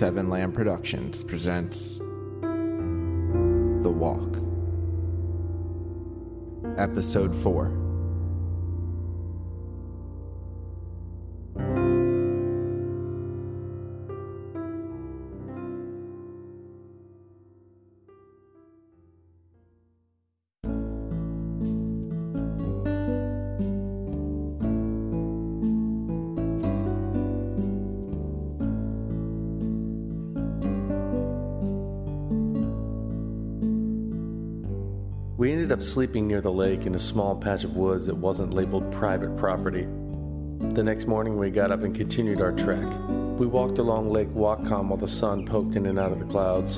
Seven Lamb Productions presents The Walk, Episode 4. Up sleeping near the lake in a small patch of woods that wasn't labeled private property. The next morning, we got up and continued our trek. We walked along Lake Whatcom while the sun poked in and out of the clouds.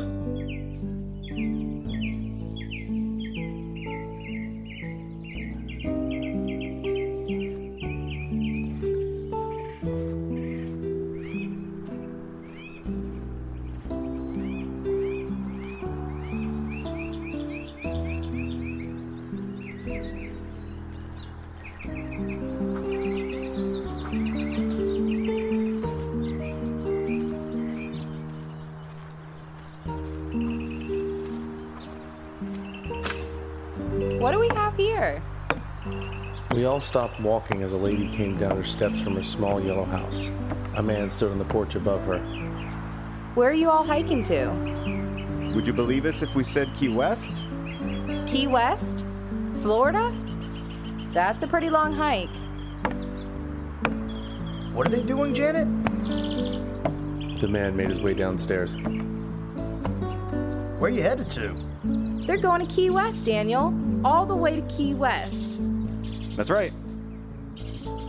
We all stopped walking as a lady came down her steps from her small yellow house. A man stood on the porch above her. Where are you all hiking to? Would you believe us if we said Key West? Key West? Florida? That's a pretty long hike. What are they doing, Janet? The man made his way downstairs. Where are you headed to? They're going to Key West, Daniel. All the way to Key West. That's right.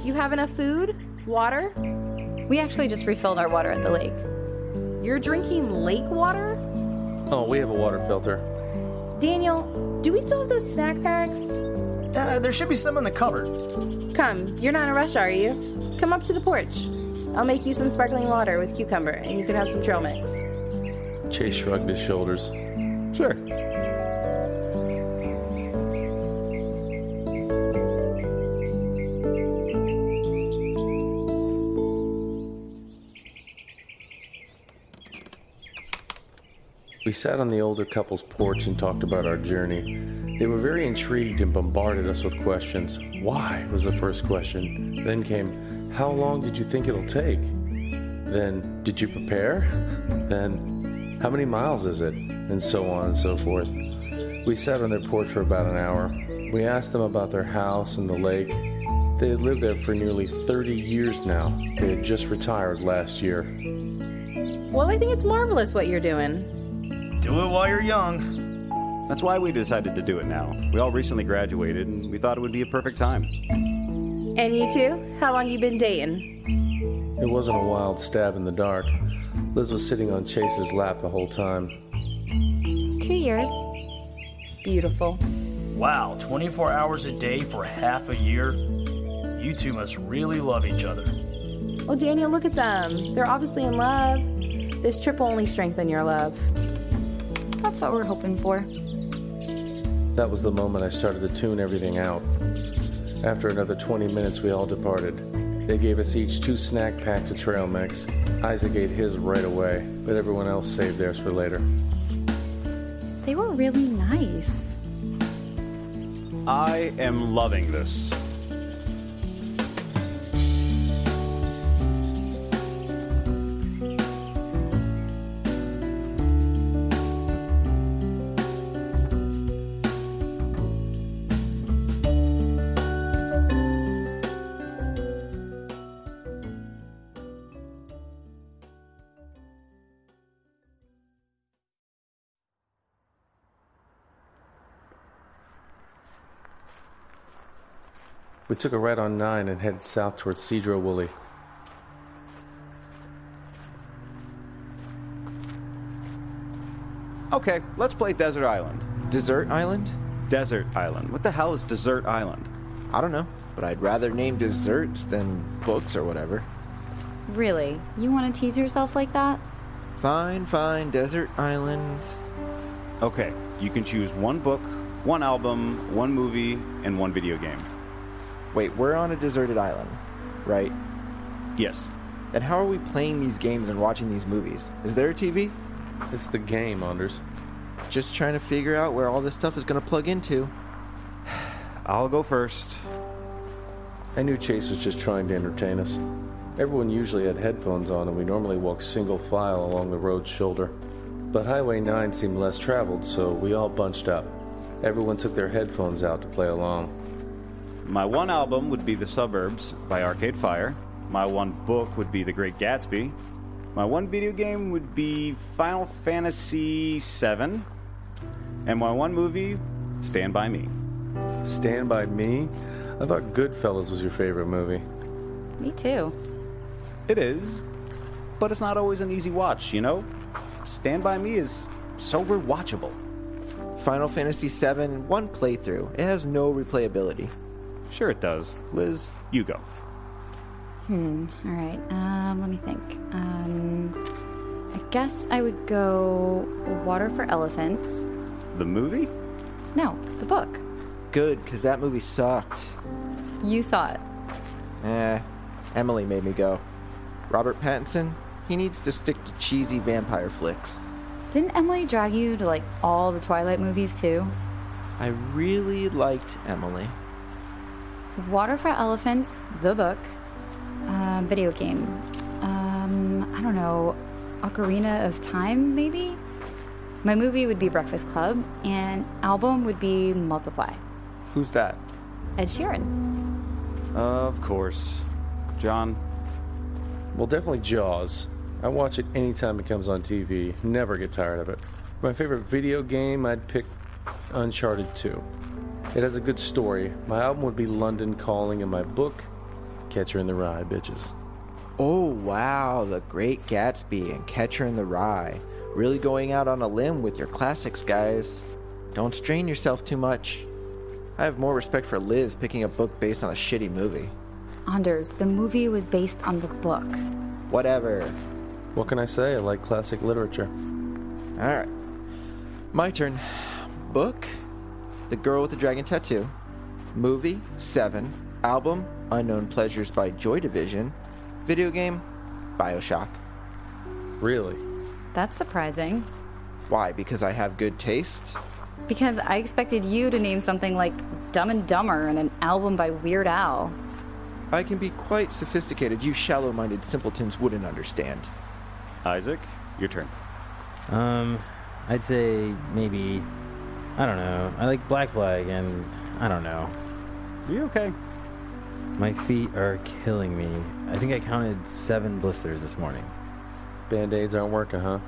You have enough food? Water? We actually just refilled our water at the lake. You're drinking lake water? Oh, we have a water filter. Daniel, do we still have those snack packs? Uh, there should be some in the cupboard. Come, you're not in a rush, are you? Come up to the porch. I'll make you some sparkling water with cucumber, and you can have some trail mix. Chase shrugged his shoulders. Sure. We sat on the older couple's porch and talked about our journey. They were very intrigued and bombarded us with questions. Why was the first question. Then came, How long did you think it'll take? Then, Did you prepare? Then, How many miles is it? And so on and so forth. We sat on their porch for about an hour. We asked them about their house and the lake. They had lived there for nearly 30 years now. They had just retired last year. Well, I think it's marvelous what you're doing. Do it while you're young. That's why we decided to do it now. We all recently graduated, and we thought it would be a perfect time. And you two? How long you been dating? It wasn't a wild stab in the dark. Liz was sitting on Chase's lap the whole time. Two years. Beautiful. Wow, 24 hours a day for half a year? You two must really love each other. Well, Daniel, look at them. They're obviously in love. This trip will only strengthen your love. That's what we're hoping for. That was the moment I started to tune everything out. After another 20 minutes, we all departed. They gave us each two snack packs of trail mix. Isaac ate his right away, but everyone else saved theirs for later. They were really nice. I am loving this. We took a right on 9 and headed south towards Sedro-Woolley. Okay, let's play Desert Island. Desert Island? Desert Island. What the hell is Desert Island? I don't know, but I'd rather name desserts than books or whatever. Really? You want to tease yourself like that? Fine, fine, Desert Island. Okay, you can choose one book, one album, one movie, and one video game. Wait, we're on a deserted island, right? Yes. Then how are we playing these games and watching these movies? Is there a TV? It's the game, Anders. Just trying to figure out where all this stuff is going to plug into. I'll go first. I knew Chase was just trying to entertain us. Everyone usually had headphones on, and we normally walked single file along the road's shoulder. But Highway 9 seemed less traveled, so we all bunched up. Everyone took their headphones out to play along. My one album would be The Suburbs by Arcade Fire. My one book would be The Great Gatsby. My one video game would be Final Fantasy VII. And my one movie, Stand By Me. Stand By Me? I thought Goodfellas was your favorite movie. Me too. It is, but it's not always an easy watch, you know? Stand By Me is so rewatchable. Final Fantasy VII, one playthrough. It has no replayability. Sure, it does. Liz, you go. Hmm. All right. Um, let me think. Um, I guess I would go Water for Elephants. The movie? No, the book. Good, because that movie sucked. You saw it. Eh, Emily made me go. Robert Pattinson, he needs to stick to cheesy vampire flicks. Didn't Emily drag you to like all the Twilight movies too? I really liked Emily. Water for Elephants, the book, uh, video game. Um, I don't know, Ocarina of Time, maybe? My movie would be Breakfast Club, and album would be Multiply. Who's that? Ed Sheeran. Of course. John, Well, definitely Jaws. I watch it anytime it comes on TV. Never get tired of it. My favorite video game, I'd pick Uncharted 2. It has a good story. My album would be London Calling, and my book, Catcher in the Rye, bitches. Oh, wow, The Great Gatsby and Catcher in the Rye. Really going out on a limb with your classics, guys. Don't strain yourself too much. I have more respect for Liz picking a book based on a shitty movie. Anders, the movie was based on the book. Whatever. What can I say? I like classic literature. Alright. My turn. Book The Girl with the Dragon Tattoo. Movie Seven. Album Unknown Pleasures by Joy Division. Video game Bioshock. Really? That's surprising. Why? Because I have good taste? Because I expected you to name something like Dumb and Dumber and an album by Weird Al. I can be quite sophisticated. You shallow minded simpletons wouldn't understand. Isaac, your turn. Um, I'd say maybe. I don't know. I like Black Flag, and I don't know. Are you okay? My feet are killing me. I think I counted seven blisters this morning. Band aids aren't working, huh?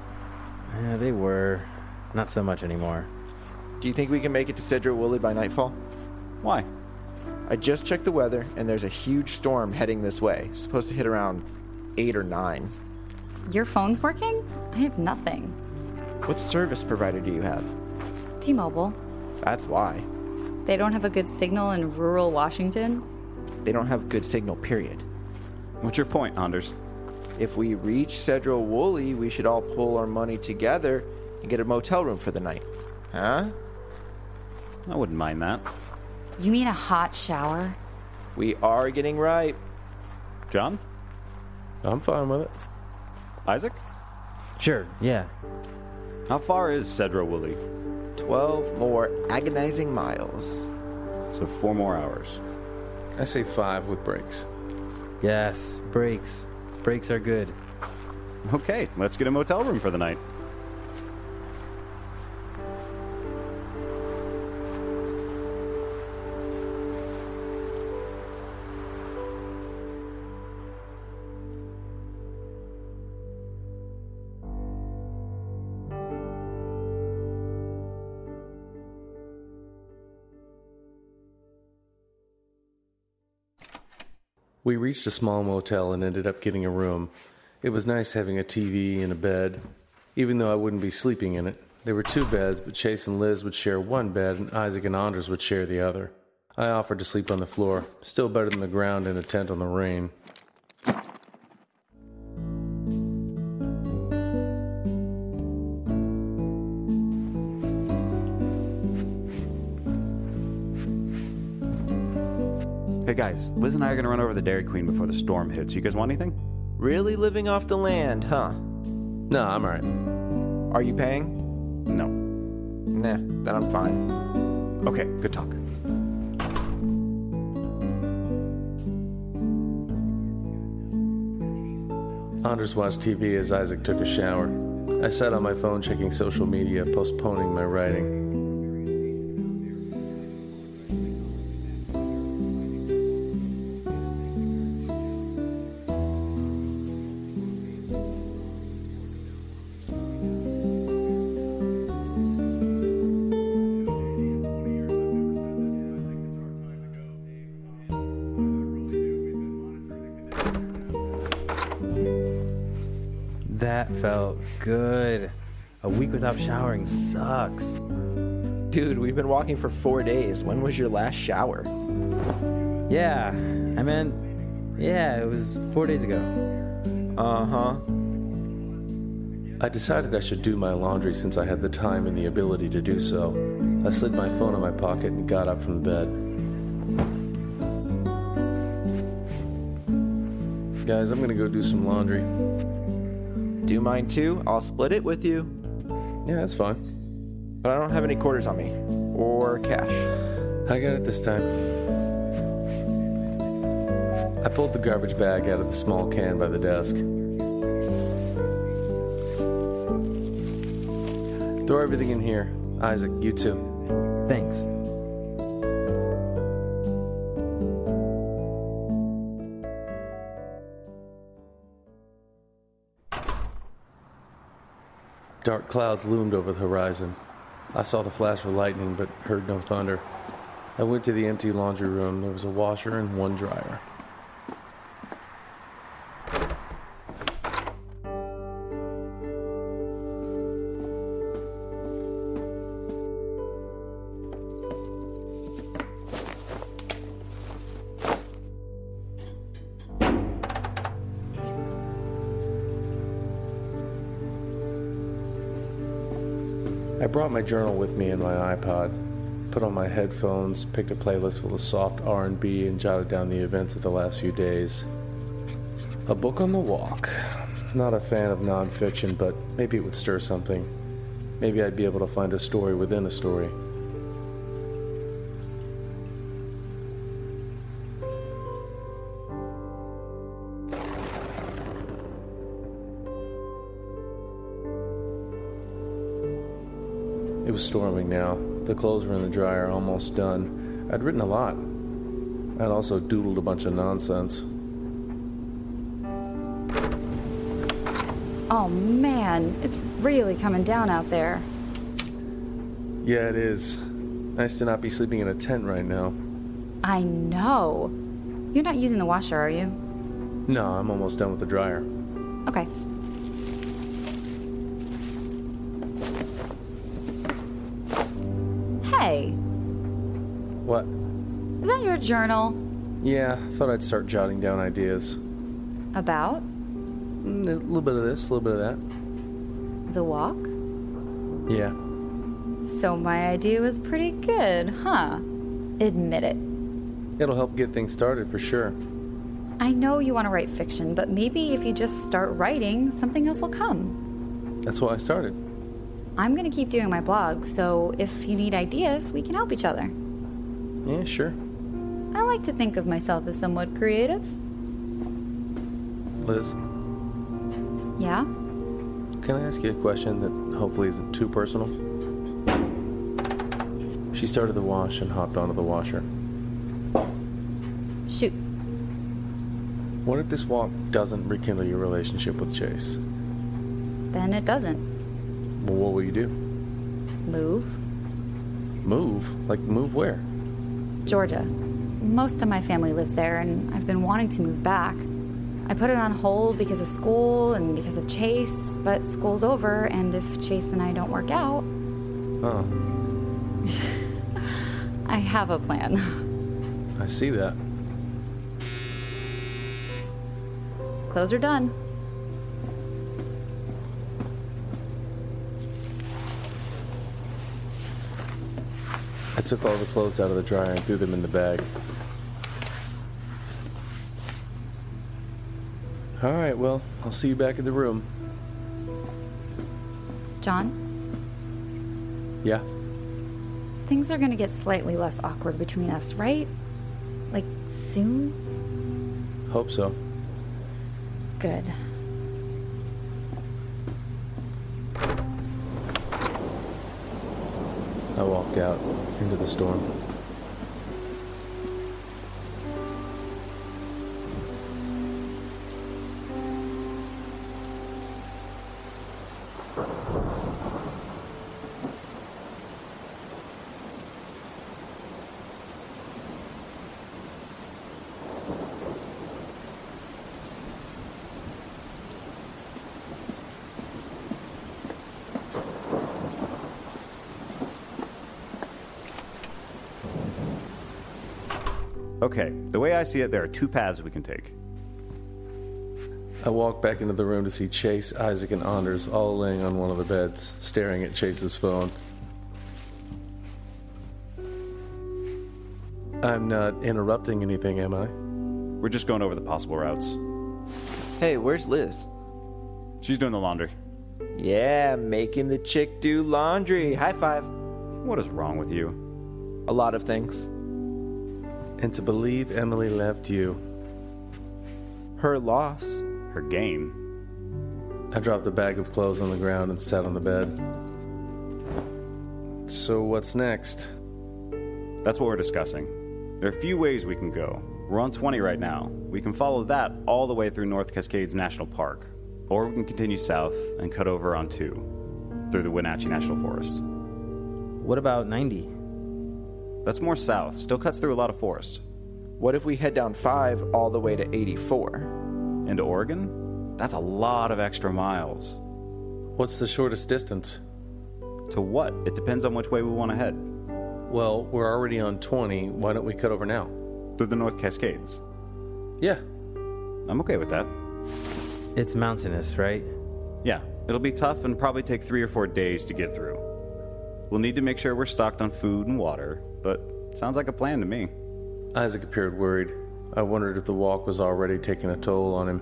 Yeah, they were. Not so much anymore. Do you think we can make it to Sedro-Woolley by nightfall? Why? I just checked the weather, and there's a huge storm heading this way. Supposed to hit around 8 or 9. Your phone's working? I have nothing. What service provider do you have? T Mobile. That's why. They don't have a good signal in rural Washington? They don't have good signal, period. What's your point, Anders? If we reach Sedro-Woolley, we should all pull our money together and get a motel room for the night. Huh? I wouldn't mind that. You mean a hot shower? We are getting ripe. John? I'm fine with it. Isaac? Sure, yeah. How far is Sedro-Woolley? 12 more agonizing miles. So four more hours. I say five with breaks. Yes, breaks. Breaks are good. Okay, let's get a motel room for the night. We reached a small motel and ended up getting a room. It was nice having a TV and a bed, even though I wouldn't be sleeping in it. There were two beds, but Chase and Liz would share one bed, and Isaac and Anders would share the other. I offered to sleep on the floor, still better than the ground in a tent on the rain. Guys, Liz and I are gonna run over the Dairy Queen before the storm hits. You guys want anything? Really living off the land, huh? No, I'm alright. Are you paying? No. Nah, then I'm fine. Okay, good talk. Anders watched TV as Isaac took a shower. I sat on my phone checking social media, postponing my writing. Without showering sucks. Dude, we've been walking for four days. When was your last shower? Yeah, I meant, yeah, it was four days ago. Uh huh. I decided I should do my laundry since I had the time and the ability to do so. I slid my phone in my pocket and got up from the bed. Guys, I'm gonna go do some laundry. Do mine too. I'll split it with you. Yeah, that's fine. But I don't have any quarters on me. Or cash. I got it this time. I pulled the garbage bag out of the small can by the desk. Throw everything in here. Isaac, you too. Thanks. Dark clouds loomed over the horizon. I saw the flash of lightning but heard no thunder. I went to the empty laundry room. There was a washer and one dryer. Brought my journal with me and my iPod, put on my headphones, picked a playlist full of soft R&B and jotted down the events of the last few days. A book on the walk. Not a fan of nonfiction, but maybe it would stir something. Maybe I'd be able to find a story within a story. Was storming now. The clothes were in the dryer, almost done. I'd written a lot. I'd also doodled a bunch of nonsense. Oh man, it's really coming down out there. Yeah, it is. Nice to not be sleeping in a tent right now. I know. You're not using the washer, are you? No, I'm almost done with the dryer. Okay. Hey, What? is that your journal? Yeah, I thought I'd start jotting down ideas. About Mm, A little bit of this, a little bit of that. the walk? Yeah. So my idea was pretty good, huh? Admit it. It'll help get things started for sure. I know you want to write fiction, but maybe if you just start writing, something else will come. That's why I started. I'm going to keep doing my blog, so if you need ideas, we can help each other. Yeah, sure. I like to think of myself as somewhat creative. Liz, Yeah? can I ask you a question that hopefully isn't too personal? She started the wash and hopped onto the washer. Shoot. What if this walk doesn't rekindle your relationship with Chase? Then it doesn't. Well, what will you do? Move. Move? Like, move where? Georgia. most of my family lives there, and I've been wanting to move back. I put it on hold because of school and because of Chase, but school's over, and if Chase and I don't work out, Oh, I have a plan. I see that. Clothes are done. I took all the clothes out of the dryer and threw them in the bag. All right, well, I'll see you back in the room. John, Yeah? things are gonna get slightly less awkward between us, right? Like, soon? Hope so. Good. Out into the storm. Okay, the way I see it, there are two paths we can take. I walk back into the room to see Chase, Isaac, and Anders all laying on one of the beds, staring at Chase's phone. I'm not interrupting anything, am I? We're just going over the possible routes. Hey, where's Liz? She's doing the laundry. Yeah, making the chick do laundry. High five. What is wrong with you? A lot of things. And to believe Emily left you. Her loss. Her gain. I dropped the bag of clothes on the ground and sat on the bed. So, what's next? That's what we're discussing. There are a few ways we can go. We're on 20 right now. We can follow that all the way through North Cascades National Park, or we can continue south and cut over on 2 through the Wenatchee National Forest. What about 90? That's more south, still cuts through a lot of forest. What if we head down 5 all the way to 84? Into Oregon? That's a lot of extra miles. What's the shortest distance? To what? It depends on which way we want to head. Well, we're already on 20. Why don't we cut over now? Through the North Cascades. Yeah. I'm okay with that. It's mountainous, right? Yeah, it'll be tough and probably take three or four days to get through. We'll need to make sure we're stocked on food and water, but sounds like a plan to me. Isaac appeared worried. I wondered if the walk was already taking a toll on him.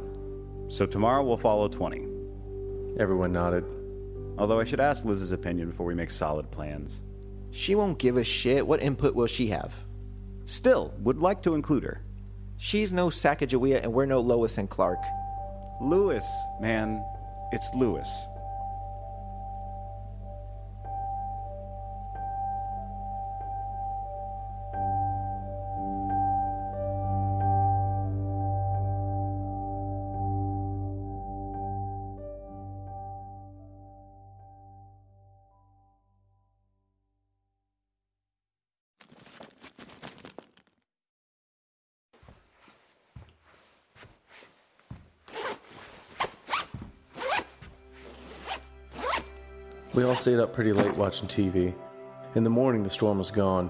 So tomorrow we'll follow 20. Everyone nodded. Although I should ask Liz's opinion before we make solid plans. She won't give a shit. What input will she have? Still, would like to include her. She's no Sacagawea and we're no Lois and Clark. Lewis, man. It's Lewis. We all stayed up pretty late watching TV. In the morning, the storm was gone.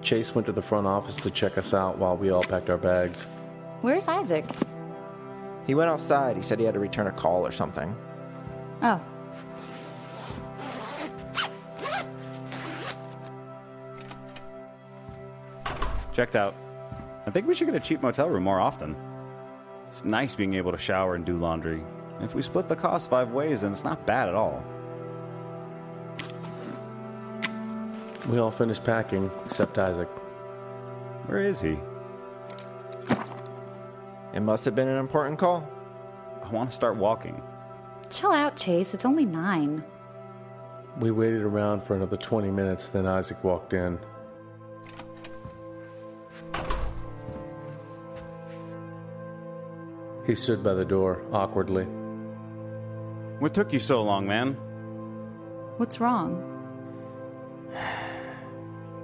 Chase went to the front office to check us out while we all packed our bags. Where's Isaac? He went outside. He said he had to return a call or something. Oh, Checked out. I think we should get a cheap motel room more often. It's nice being able to shower and do laundry. If we split the cost five ways, then it's not bad at all. We all finished packing, except Isaac. Where is he? It must have been an important call. I want to start walking. chill out, Chase. It's only nine. We waited around for another 20 minutes, then Isaac walked in. He stood by the door, awkwardly. What took you so long, man? What's wrong?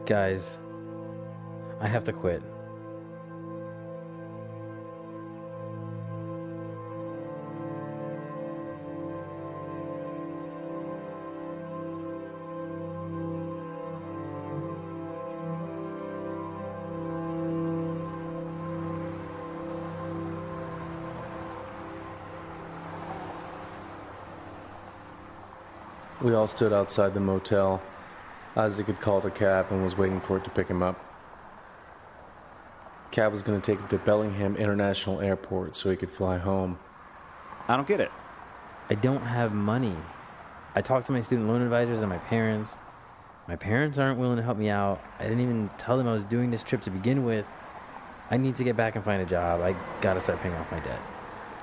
Guys, I have to quit. We all stood outside the motel, Isaac had called a cab and was waiting for it to pick him up. Cab was going to take him to Bellingham International Airport so he could fly home. I don't get it. I don't have money. I talked to my student loan advisors and my parents. My parents aren't willing to help me out. I didn't even tell them I was doing this trip to begin with. I need to get back and find a job. I gotta start paying off my debt.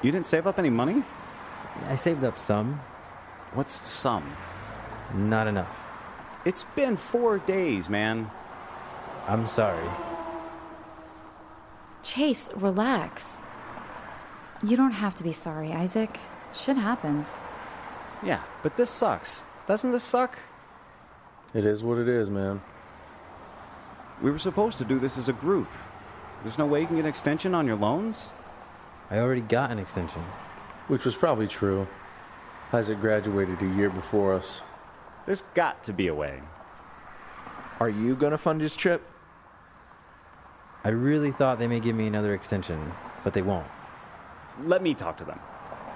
You didn't save up any money? I saved up some, What's some? not enough. It's been four days, man. I'm sorry. Chase, relax. You don't have to be sorry, Isaac. Shit happens. Yeah, but this sucks. Doesn't this suck? It is what it is, man. We were supposed to do this as a group. There's no way you can get an extension on your loans? I already got an extension. Which was probably true. Isaac graduated a year before us. There's got to be a way. Are you gonna fund his trip? I really thought they may give me another extension, but they won't. Let me talk to them.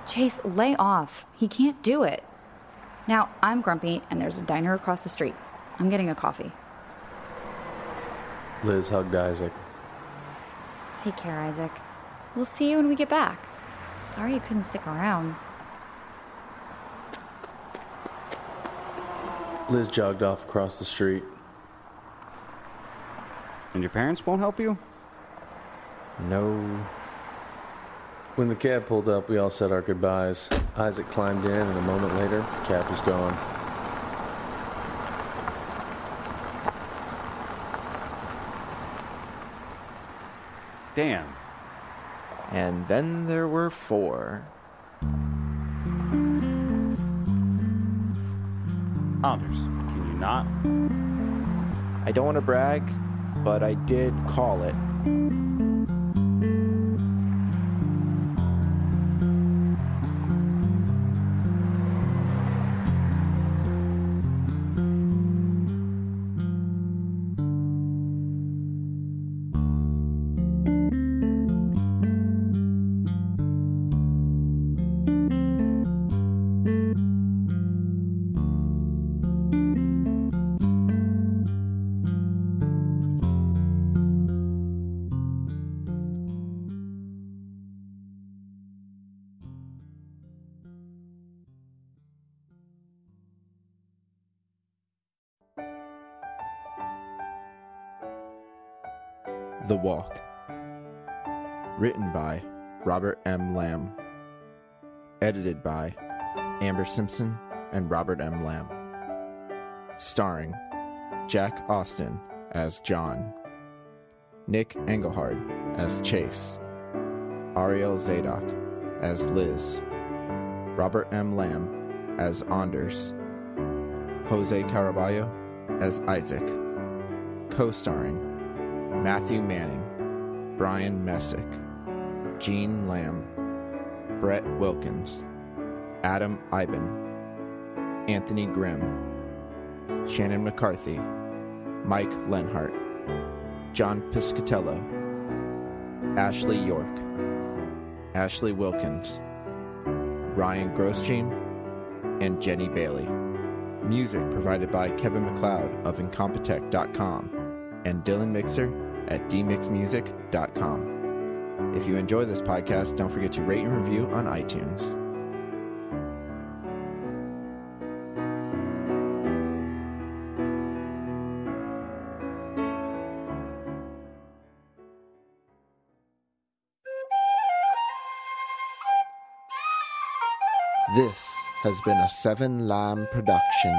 Chase, lay off. He can't do it. Now, I'm grumpy, and there's a diner across the street. I'm getting a coffee. Liz hugged Isaac. Take care, Isaac. We'll see you when we get back. Sorry you couldn't stick around. Liz jogged off across the street. And your parents won't help you? No. When the cab pulled up, we all said our goodbyes. Isaac climbed in, and a moment later, the cab was gone. Damn. And then there were four. Can you not? I don't want to brag, but I did call it. The Walk. Written by Robert M. Lamb. Edited by Amber Simpson and Robert M. Lamb. Starring Jack Austin as John, Nick Engelhard as Chase, Ariel Zadok as Liz, Robert M. Lamb as Anders, Jose Caraballo as Isaac, co starring Matthew Manning, Brian Messick, Gene Lamb, Brett Wilkins, Adam Iben, Anthony Grimm, Shannon McCarthy, Mike Lenhart, John Piscatello, Ashley York, Ashley Wilkins, Ryan Grosjean, and Jenny Bailey. Music provided by Kevin MacLeod of Incompetech.com and Dylan Mixer at dmixmusic.com. If you enjoy this podcast, don't forget to rate and review on iTunes. This has been a Seven Lamb production.